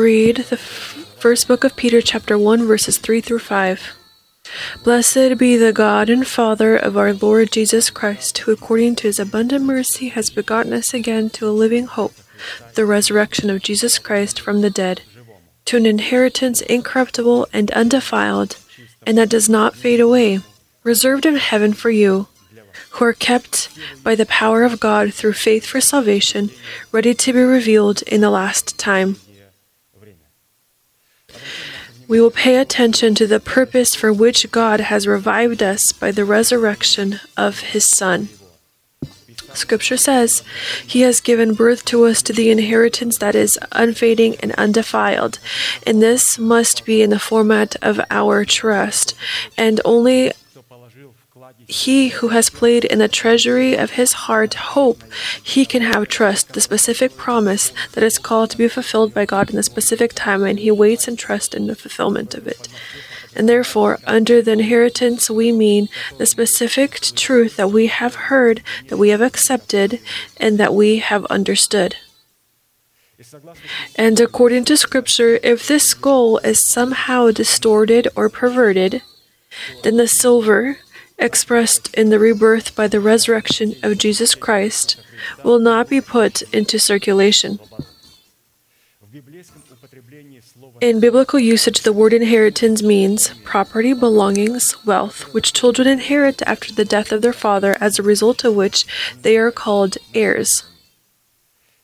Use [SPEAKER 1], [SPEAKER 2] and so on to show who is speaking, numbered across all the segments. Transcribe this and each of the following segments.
[SPEAKER 1] read the first book of Peter, chapter 1, verses 3 through 5. Blessed be the God and Father of our Lord Jesus Christ, who according to his abundant mercy has begotten us again to a living hope, the resurrection of Jesus Christ from the dead, to an inheritance incorruptible and undefiled, and that does not fade away, reserved in heaven for you, who are kept by the power of God through faith for salvation, ready to be revealed in the last time. We will pay attention to the purpose for which God has revived us by the resurrection of His Son. Scripture says, He has given birth to us to the inheritance that is unfading and undefiled. And this must be in the format of our trust. And only he who has played in the treasury of his heart hope, he can have trust, the specific promise that is called to be fulfilled by God in the specific time, and he waits and trusts in the fulfillment of it. And therefore, under the inheritance, we mean the specific truth that we have heard, that we have accepted, and that we have understood. And according to Scripture, if this goal is somehow distorted or perverted, then the silver, expressed in the rebirth by the resurrection of Jesus Christ, will not be put into circulation. In biblical usage, the word inheritance means property, belongings, wealth, which children inherit after the death of their father, as a result of which they are called heirs.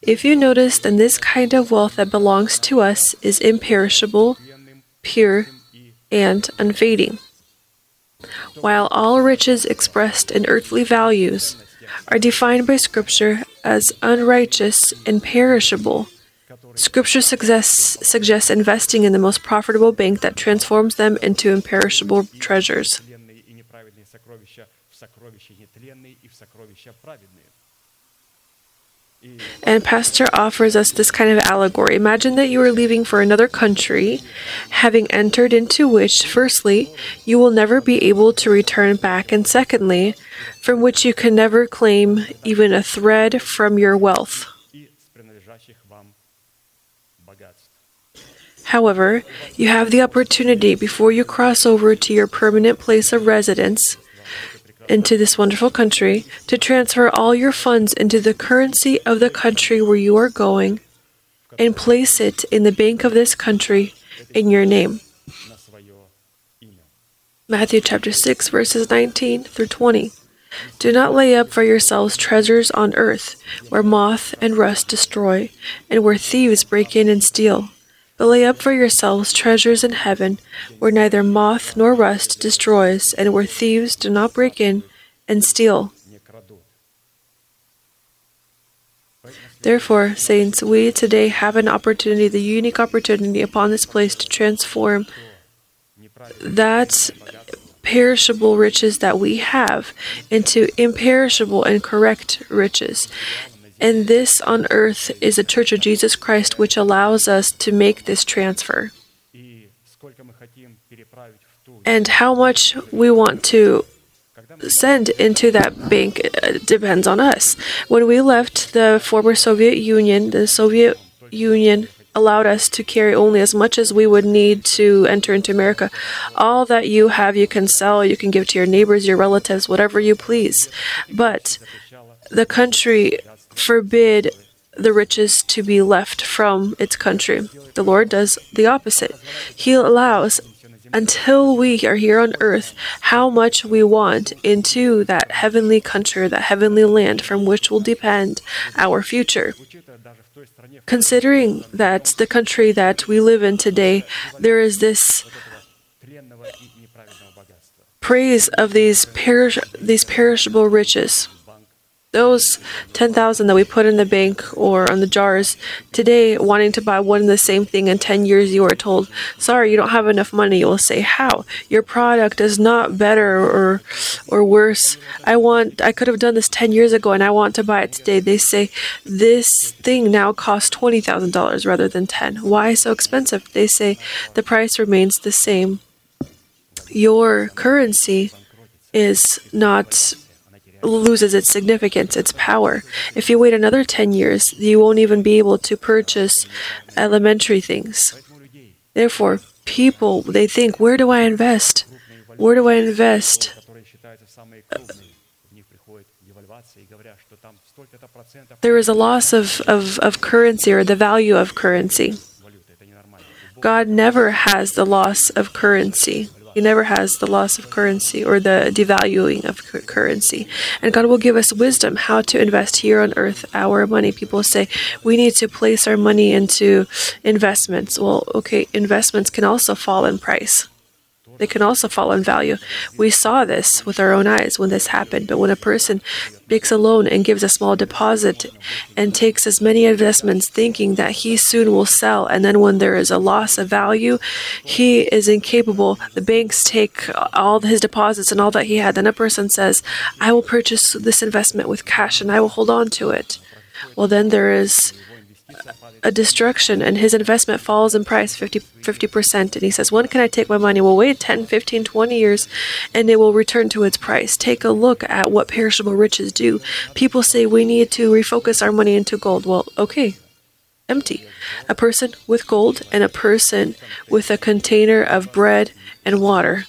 [SPEAKER 1] If you notice, then this kind of wealth that belongs to us is imperishable, pure, and unfading. While all riches expressed in earthly values are defined by Scripture as unrighteous and perishable, Scripture suggests, suggests investing in the most profitable bank that transforms them into imperishable treasures. And Pastor offers us this kind of allegory. Imagine that you are leaving for another country, having entered into which, firstly, you will never be able to return back, and secondly, from which you can never claim even a thread from your wealth. However, you have the opportunity before you cross over to your permanent place of residence into this wonderful country to transfer all your funds into the currency of the country where you are going and place it in the bank of this country in your name. Matthew chapter 6 verses 19 through 20. Do not lay up for yourselves treasures on earth, where moth and rust destroy, and where thieves break in and steal. But lay up for yourselves treasures in heaven, where neither moth nor rust destroys, and where thieves do not break in and steal. Therefore, saints, we today have an opportunity, the unique opportunity upon this place to transform that perishable riches that we have into imperishable and correct riches. And this on earth is a church of Jesus Christ which allows us to make this transfer. And how much we want to send into that bank uh, depends on us. When we left the former Soviet Union, the Soviet Union allowed us to carry only as much as we would need to enter into America. All that you have, you can sell, you can give to your neighbors, your relatives, whatever you please. But the country forbid the riches to be left from its country. The Lord does the opposite. He allows until we are here on earth how much we want into that heavenly country, that heavenly land from which will depend our future. Considering that the country that we live in today, there is this praise of these perish these perishable riches those 10,000 that we put in the bank or on the jars today wanting to buy one and the same thing in 10 years you are told sorry you don't have enough money. You will say how? Your product is not better or or worse. I want i could have done this 10 years ago and i want to buy it today. They say this thing now costs $20,000 rather than 10 why so expensive? They say the price remains the same. Your currency is not loses its significance, its power. If you wait another 10 years, you won't even be able to purchase elementary things. Therefore, people, they think, where do I invest? Where do I invest? There is a loss of, of, of currency or the value of currency. God never has the loss of currency. He never has the loss of currency or the devaluing of currency. And God will give us wisdom how to invest here on earth our money. People say we need to place our money into investments. Well, okay, investments can also fall in price. They can also fall in value. We saw this with our own eyes when this happened. But when a person makes a loan and gives a small deposit and takes as many investments thinking that he soon will sell, and then when there is a loss of value, he is incapable. The banks take all his deposits and all that he had. Then a person says, I will purchase this investment with cash and I will hold on to it. Well, then there is a destruction and his investment falls in price 50, 50%. And he says, When can I take my money? Well, wait 10, 15, 20 years and it will return to its price. Take a look at what perishable riches do. People say we need to refocus our money into gold. Well, okay, empty. A person with gold and a person with a container of bread and water.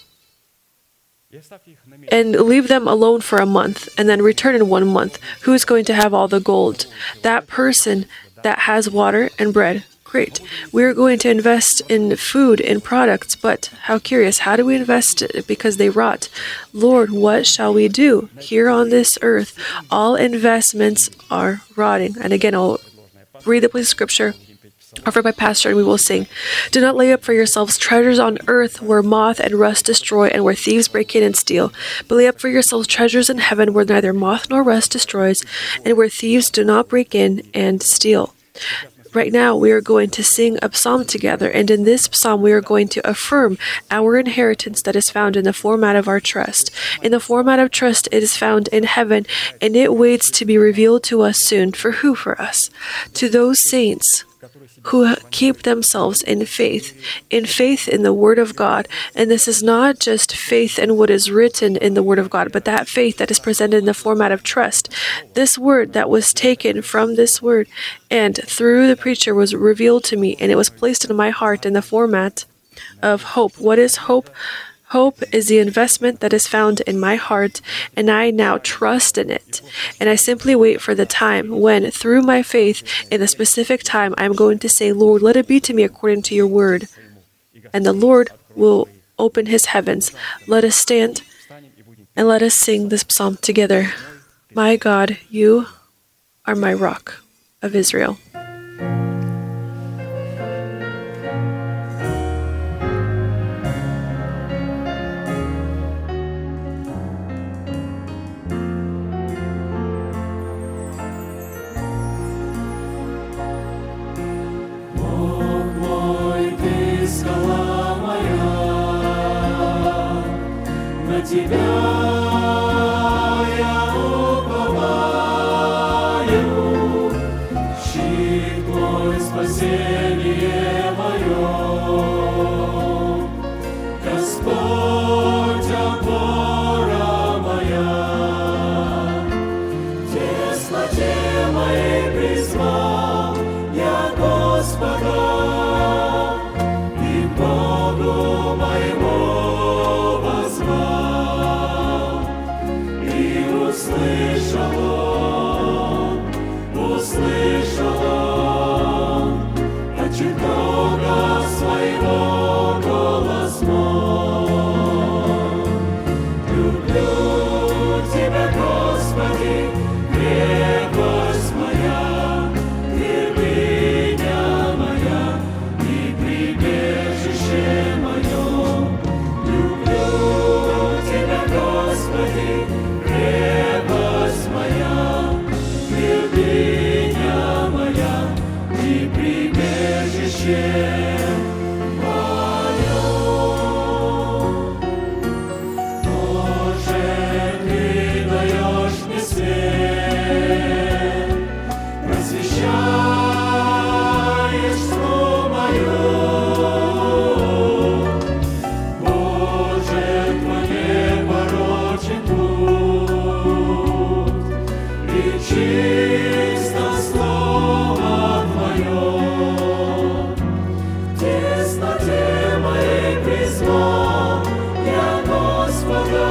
[SPEAKER 1] And leave them alone for a month and then return in one month. Who is going to have all the gold? That person that has water and bread. Great. We're going to invest in food, in products, but how curious. How do we invest because they rot? Lord, what shall we do? Here on this earth, all investments are rotting. And again, I'll read the place of scripture offered by pastor and we will sing do not lay up for yourselves treasures on earth where moth and rust destroy and where thieves break in and steal but lay up for yourselves treasures in heaven where neither moth nor rust destroys and where thieves do not break in and steal Right now, we are going to sing a psalm together, and in this psalm, we are going to affirm our inheritance that is found in the format of our trust. In the format of trust, it is found in heaven, and it waits to be revealed to us soon. For who? For us. To those saints who keep themselves in faith, in faith in the Word of God. And this is not just faith in what is written in the Word of God, but that faith that is presented in the format of trust. This word that was taken from this word and through the preacher was revealed to me, and it was placed in my heart in the format of hope. What is hope? Hope is the investment that is found in my heart, and I now trust in it. And I simply wait for the time when, through my faith, in the specific time, I am going to say, Lord, let it be to me according to your word. And the Lord will open his heavens. Let us stand and let us sing this psalm together. My God, you are my rock of Israel.
[SPEAKER 2] тебя. love.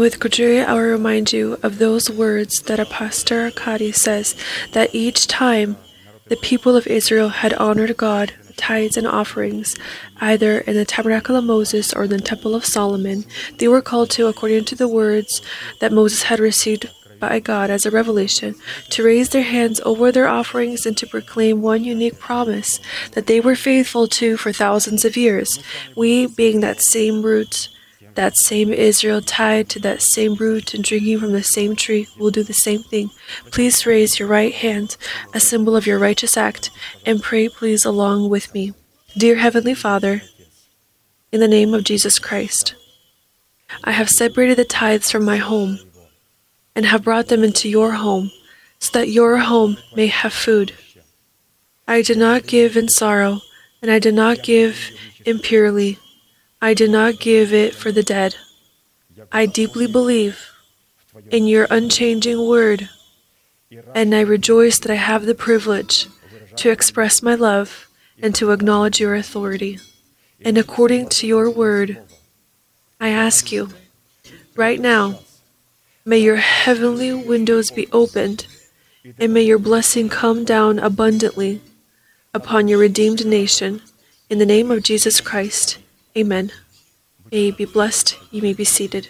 [SPEAKER 1] And with Kujiri, I will remind you of those words that a pastor Arkady says that each time the people of Israel had honored God with tithes and offerings, either in the tabernacle of Moses or in the temple of Solomon, they were called to, according to the words that Moses had received by God as a revelation, to raise their hands over their offerings and to proclaim one unique promise that they were faithful to for thousands of years. We, being that same root, that same Israel tied to that same root and drinking from the same tree will do the same thing. Please raise your right hand, a symbol of your righteous act, and pray, please, along with me. Dear Heavenly Father, in the name of Jesus Christ, I have separated the tithes from my home and have brought them into your home so that your home may have food. I did not give in sorrow, and I did not give impurely. I did not give it for the dead. I deeply believe in your unchanging word, and I rejoice that I have the privilege to express my love and to acknowledge your authority. And according to your word, I ask you, right now, may your heavenly windows be opened, and may your blessing come down abundantly upon your redeemed nation. In the name of Jesus Christ, amen. May you be blessed. You may be seated.